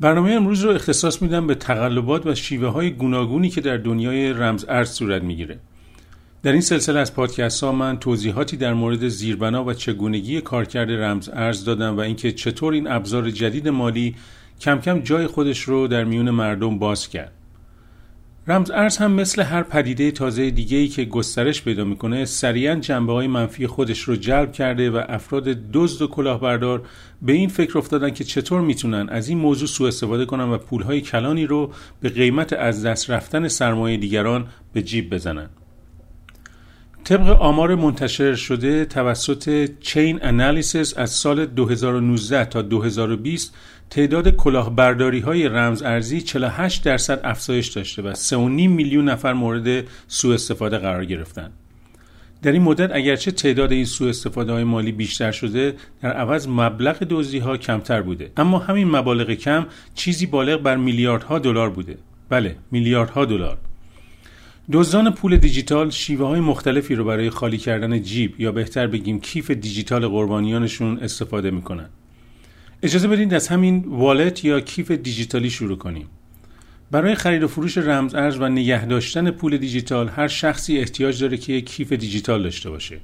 برنامه امروز رو اختصاص میدم به تقلبات و شیوه های گوناگونی که در دنیای رمز ارز صورت می‌گیره. در این سلسله از پادکست ها من توضیحاتی در مورد زیربنا و چگونگی کارکرد رمز ارز دادم و اینکه چطور این ابزار جدید مالی کم کم جای خودش رو در میون مردم باز کرد. رمز ارز هم مثل هر پدیده تازه دیگه ای که گسترش پیدا می‌کنه سریعا جنبه های منفی خودش رو جلب کرده و افراد دزد و کلاهبردار به این فکر افتادن که چطور می‌تونن از این موضوع سوء استفاده کنن و پولهای کلانی رو به قیمت از دست رفتن سرمایه دیگران به جیب بزنن. طبق آمار منتشر شده توسط چین انالیسیس از سال 2019 تا 2020 تعداد کلاهبرداری های رمز ارزی 48 درصد افزایش داشته و 3.5 میلیون نفر مورد سوء استفاده قرار گرفتند. در این مدت اگرچه تعداد این سوء استفاده های مالی بیشتر شده در عوض مبلغ دزدی ها کمتر بوده. اما همین مبالغ کم چیزی بالغ بر میلیاردها دلار بوده. بله میلیاردها دلار. دزدان پول دیجیتال شیوه های مختلفی رو برای خالی کردن جیب یا بهتر بگیم کیف دیجیتال قربانیانشون استفاده می‌کنن. اجازه بدید از همین والت یا کیف دیجیتالی شروع کنیم. برای خرید و فروش رمز ارز و نگه داشتن پول دیجیتال هر شخصی احتیاج داره که یک کیف دیجیتال داشته باشه.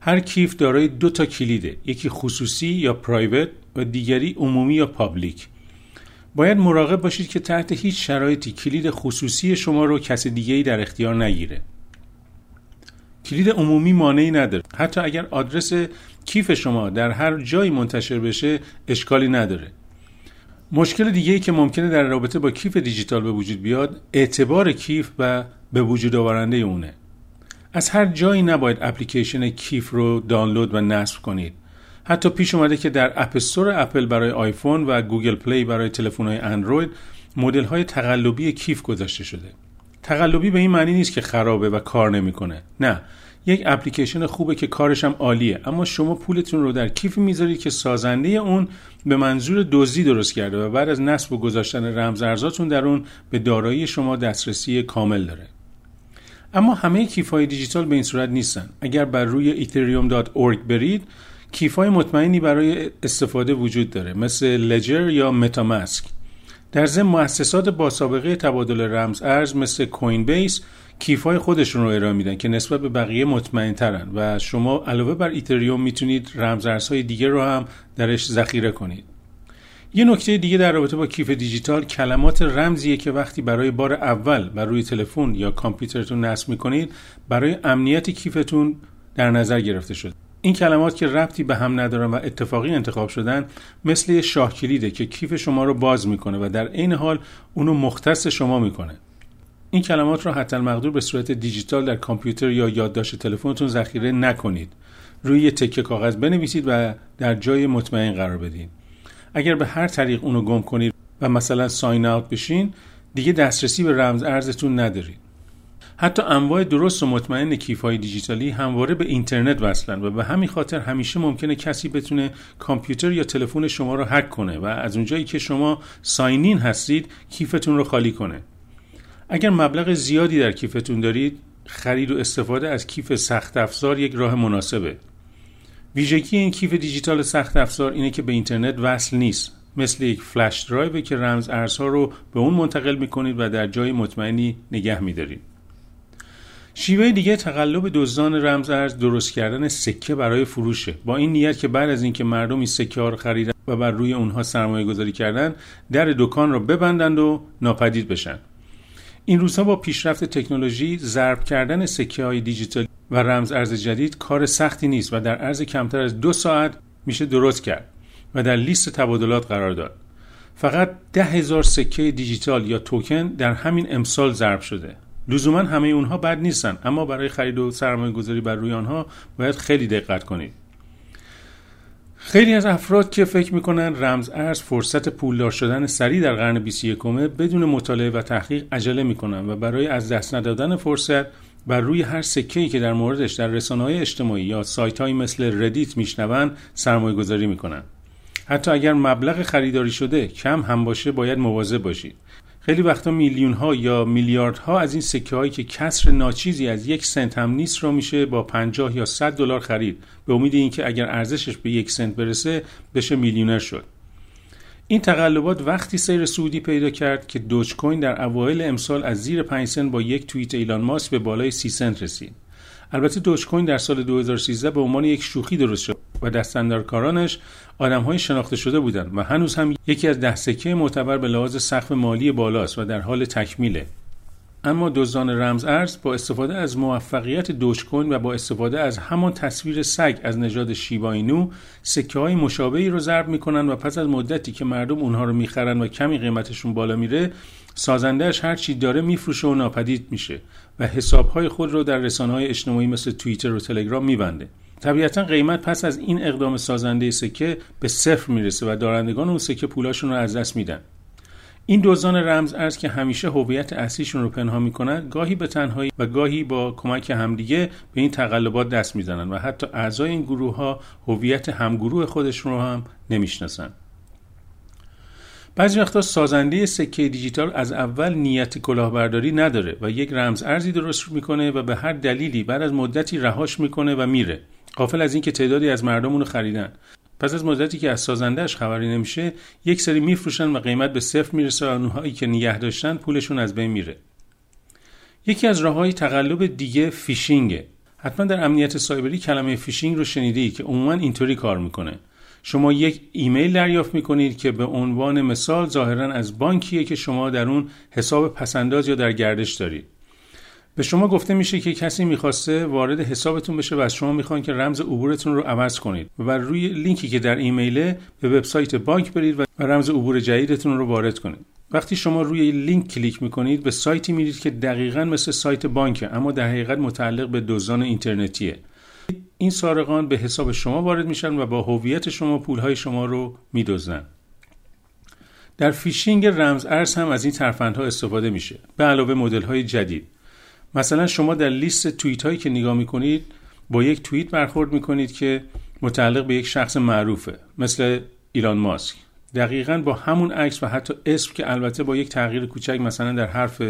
هر کیف دارای دو تا کلیده یکی خصوصی یا private و دیگری عمومی یا public باید مراقب باشید که تحت هیچ شرایطی کلید خصوصی شما رو کس دیگه ای در اختیار نگیره. کلید عمومی مانعی نداره. حتی اگر آدرس کیف شما در هر جایی منتشر بشه اشکالی نداره. مشکل دیگه ای که ممکنه در رابطه با کیف دیجیتال به وجود بیاد اعتبار کیف و به وجود آورنده اونه. از هر جایی نباید اپلیکیشن کیف رو دانلود و نصب کنید. حتی پیش اومده که در App Store اپل برای آیفون و Google Play برای تلفن های اندروید مدل های تقلبی کیف گذاشته شده. تقلبی به این معنی نیست که خرابه و کار نمی‌کنه. نه یک اپلیکیشن خوبه که کارش هم عالیه اما شما پولتون رو در کیف می‌ذارید که سازنده اون به منظور دزدی درست کرده و بعد از نصب و گذاشتن رمز ارزاتون در اون به دارایی شما دسترسی کامل داره. اما همه کیف های دیجیتال به این صورت نیستن. اگر بر روی ethereum.org برید کیف های مطمئنی برای استفاده وجود داره مثل لجر یا متاماسک در ضمن مؤسسات با سابقه تبادل رمز ارز مثل کوین بیس کیف های خودشون رو ارائه میدن که نسبت به بقیه مطمئن ترن و شما علاوه بر ایتریوم می‌تونید رمز ارزهای دیگه رو هم درش ذخیره کنید. یه نکته دیگه در رابطه با کیف دیجیتال کلمات رمزیه که وقتی برای بار اول بر روی تلفن یا کامپیوترتون نصب می‌کنید برای امنیت کیفتون در نظر گرفته شده. این کلمات که ربطی به هم ندارن و اتفاقی انتخاب شدن مثل یه شاه کلیده که کیف شما رو باز می‌کنه و در عین حال اونو مختص شما می‌کنه. این کلمات رو حتی المقدور به صورت دیجیتال در کامپیوتر یا یادداشت تلفنتون ذخیره نکنید. روی یه تکه کاغذ بنویسید و در جای مطمئن قرار بدید اگر به هر طریق اونو گم کنید و مثلا ساین اوت بشین دیگه دسترسی به رمز ارزتون ندارید. حتی انواع درست و مطمئن کیف های دیجیتالی همواره به اینترنت وصلن و به همین خاطر همیشه ممکنه کسی بتونه کامپیوتر یا تلفن شما رو هک کنه و از اونجایی که شما ساینین هستید کیفتون رو خالی کنه. اگر مبلغ زیادی در کیفتون دارید خرید و استفاده از کیف سخت افزار یک راه مناسبه. ویژگی این کیف دیجیتال سخت افزار اینه که به اینترنت وصل نیست. مثل یک flash drive که رمز ارزها رو به اون منتقل می‌کنید و در جای مطمئنی نگه میدارید. شیوه دیگه تقلب دزدان رمز ارز درست کردن سکه برای فروشه. با این نیت که بعد از اینکه مردم این سکه ها رو خریدن و بر روی اونها سرمایه گذاری کردن در دکان رو ببندند و ناپدید بشن. این روزها با پیشرفت تکنولوژی ضرب کردن سکه های دیجیتالی و رمز ارز جدید کار سختی نیست و در عرض کمتر از دو ساعت میشه درست کرد و در لیست تبادلات قرار داد. فقط ده هزار سکه دیجیتال یا توکن در همین امسال ضرب شده. لزوما همه اونها بد نیستن. اما برای خرید و سرمایه گذاری بر روی آنها باید خیلی دقت کنید. خیلی از افراد که فکر می‌کنن رمز ارز فرصت پولدار شدن سریع در قرن 21 بدون مطالعه و تحقیق عجله می‌کنن و برای از دست ندادن فرصت بر روی هر سکه‌ای که در موردش در رسانه‌های اجتماعی یا سایت‌هایی مثل ردیت میشنوند سرمایه گذاری می‌کنن. حتی اگر مبلغ خریداری شده کم هم باشه باید مواظب باشید. خیلی وقتا میلیون ها یا میلیاردها از این سکه هایی که کسر ناچیزی از یک سنت هم نیست رو میشه با 50 یا 100 دلار خرید به امید اینکه اگر ارزشش به یک سنت برسه بشه میلیونر شد این تقلبات وقتی سیر سعودی پیدا کرد که دوج کوین در اوایل امسال از زیر 5 سنت با یک توییت ایلان ماسک به بالای 30 سنت رسید. البته دوج کوین در سال 2013 به عنوان یک شوخی درست شد و دستاندارکارانش های شناخته شده بودند و هنوز هم یکی از ده سکه معتبر به لحاظ سقف مالی بالاست و در حال تکمیله. اما دزدان رمز ارز با استفاده از موفقیت دوج کوین و با استفاده از همان تصویر سگ از نژاد شیباینو سکه های مشابهی رو ضرب می‌کنن و پس از مدتی که مردم اونها رو می‌خرن و کمی قیمتشون بالا میره سازندهش هر چی داره میفروشه و ناپدید میشه و حسابهای خود رو در رسانه های اجتماعی مثل توییتر و تلگرام میبنده. طبیعتا قیمت پس از این اقدام سازنده سکه به صفر می‌رسه و دارندگان اون سکه پولاشون رو از دست میدن. این دوزان رمز ارز که همیشه هویت اصلیشون رو پنهان می‌کنن گاهی به تنهایی و گاهی با کمک همدیگه به این تقلبات دست می‌زنن و حتی اعضای این گروه ها هویت همگروه خودشون رو هم نمی‌شناسن. بعضی وقتا سازنده سکه دیجیتال از اول نیت کلاهبرداری نداره و یک رمز ارزی درست می‌کنه و به هر دلیلی بعد از مدتی رهاش می‌کنه و میره. قافل از اینکه تعدادی از مردم اونو خریدن. پس از مدتی که از سازندهش خبری نمیشه یک سری میفروشن و قیمت به صفر می‌رسه و اونهایی که نگه داشتن پولشون از بین میره. یکی از راههای تقلب دیگه فیشینگه. حتما در امنیت سایبری کلمه فیشینگ رو شنیده ای که عموما اینطوری کار می‌کنه. شما یک ایمیل دریافت می‌کنید که به عنوان مثال ظاهرا از بانکیه که شما در اون حساب پس‌انداز یا در گردش دارید. به شما گفته میشه که کسی می‌خواسته وارد حسابتون بشه و از شما می‌خوان که رمز عبورتون رو عوض کنید و روی لینکی که در ایمیله به وبسایت بانک برید و رمز عبور جدیدتون رو وارد کنید. وقتی شما روی لینک کلیک می‌کنید به سایتی میرید که دقیقا مثل سایت بانکه اما در حقیقت متعلق به دزدان اینترنتیه. این سارقان به حساب شما وارد میشن و با هویت شما پولهای شما رو میدزدن. در فیشینگ رمز ارز هم از این ترفندها استفاده میشه. به علاوه مدل های جدید. مثلا شما در لیست توییت هایی که نگاه می‌کنید با یک توییت برخورد می‌کنید که متعلق به یک شخص معروفه مثل ایلان ماسک. دقیقا با همون عکس و حتی اسم که البته با یک تغییر کوچک مثلا در حرف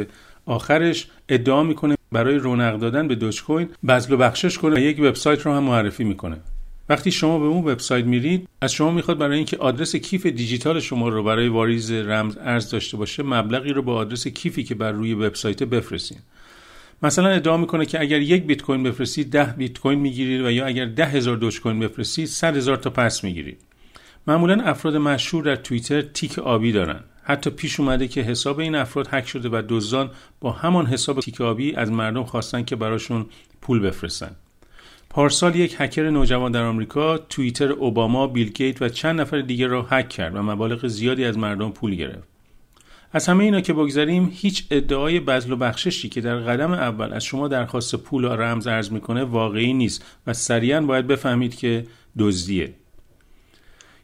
آخرش ادعا می‌کنه برای رونق دادن به دوج کوین بذل و بخشش کنه و یک وبسایت رو هم معرفی می‌کنه. وقتی شما به اون وبسایت میرید از شما می‌خواد برای اینکه آدرس کیف دیجیتال شما رو برای واریز رمز ارز داشته باشه مبلغی رو با آدرس کیفی که بر روی وبسایت بفرستین. مثلا ادعا می‌کنه که اگر یک بیت کوین بفرستید ده بیت کوین می‌گیرید و یا اگر ده هزار دوج کوین بفرستید صد هزار تا پس می‌گیرید. معمولا افراد مشهور در توییتر تیک آبی دارن. حتی پیش اومده که حساب این افراد هک شده و دزدان با همان حساب تیک آبی از مردم خواستن که براشون پول بفرستن پارسال یک هکر نوجوان در آمریکا توییتر اوباما، بیل گیت و چند نفر دیگر را هک کرد و مبالغ زیادی از مردم پول گرفت. از همه اینا که بگذاریم هیچ ادعای بذل و بخششی که در قدم اول از شما درخواست پول و رمز ارز می‌کنه واقعی نیست و سریعا باید بفهمید که دزدیه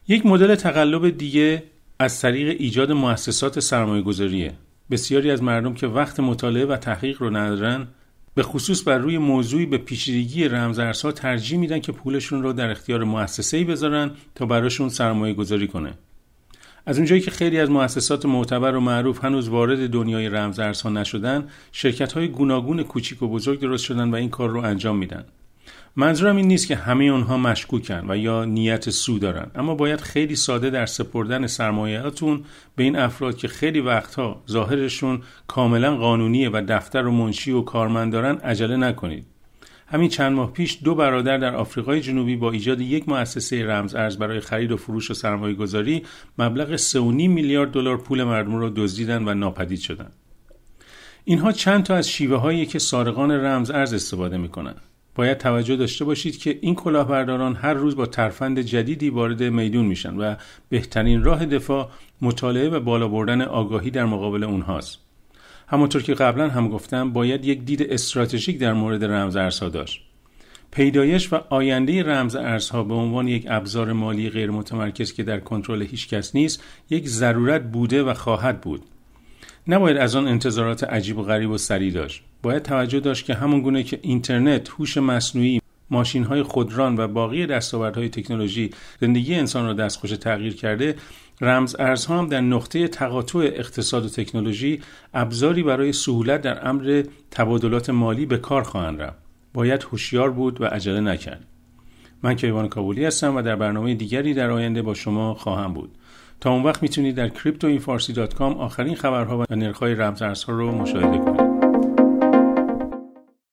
یک مدل تقلب دیگه از طریق ایجاد مؤسسات سرمایه گذاریه بسیاری از مردم که وقت مطالعه و تحقیق رو ندارن به خصوص بر روی موضوعی به پیچیدگی رمزارزها ترجیح میدن که پولشون رو در اختیار مؤسسه‌ای بذارن تا براشون سرمایه گذاری کنه. از اونجایی که خیلی از مؤسسات معتبر و معروف هنوز وارد دنیای رمزارزها نشدن شرکت های گوناگون کوچیک و بزرگ درست شدن و این کار رو انجام میدن. منظورم این نیست که همه اونها مشکوکن و یا نیت سو دارن اما باید خیلی ساده در سپردن سرمایهاتون به این افراد که خیلی وقتها ظاهرشون کاملا قانونیه و دفتر و منشی و کارمند دارن عجله نکنید همین چند ماه پیش دو برادر در آفریقای جنوبی با ایجاد یک مؤسسه رمز ارز برای خرید و فروش و سرمایه گذاری مبلغ 3.5 میلیارد دلار پول مردم را دزدیدن و ناپدید شدند. اینها چند تا از شیوه هایی که سارقان رمز ارز استفاده می کنند. باید توجه داشته باشید که این کلاهبرداران هر روز با ترفند جدیدی وارد میدون میشن و بهترین راه دفاع مطالعه و بالا بردن آگاهی در مقابل اونهاست. همونطور که قبلا هم گفتم باید یک دید استراتژیک در مورد رمز ارزها داشت پیدایش و آینده رمز ارزها به عنوان یک ابزار مالی غیر متمرکز که در کنترل هیچ کس نیست یک ضرورت بوده و خواهد بود نباید از آن انتظارات عجیب و غریب و سریع داشت. باید توجه داشت که همون گونه که اینترنت هوش مصنوعی ماشین های خودران و باقی دستاوردهای تکنولوژی زندگی انسان را دستخوش تغییر کرده رمز ارزها هم در نقطه تقاطع اقتصاد و تکنولوژی ابزاری برای سهولت در امر تبادلات مالی به کار خواهند رفت. باید هوشیار بود و عجله نکرد. من کیوان کابولی هستم و در برنامه دیگری در آینده با شما خواهم بود. تا اون وقت می‌تونید در cryptoinfarsi.com آخرین خبرها و نرخ‌های رمزارزها رو مشاهده کنید.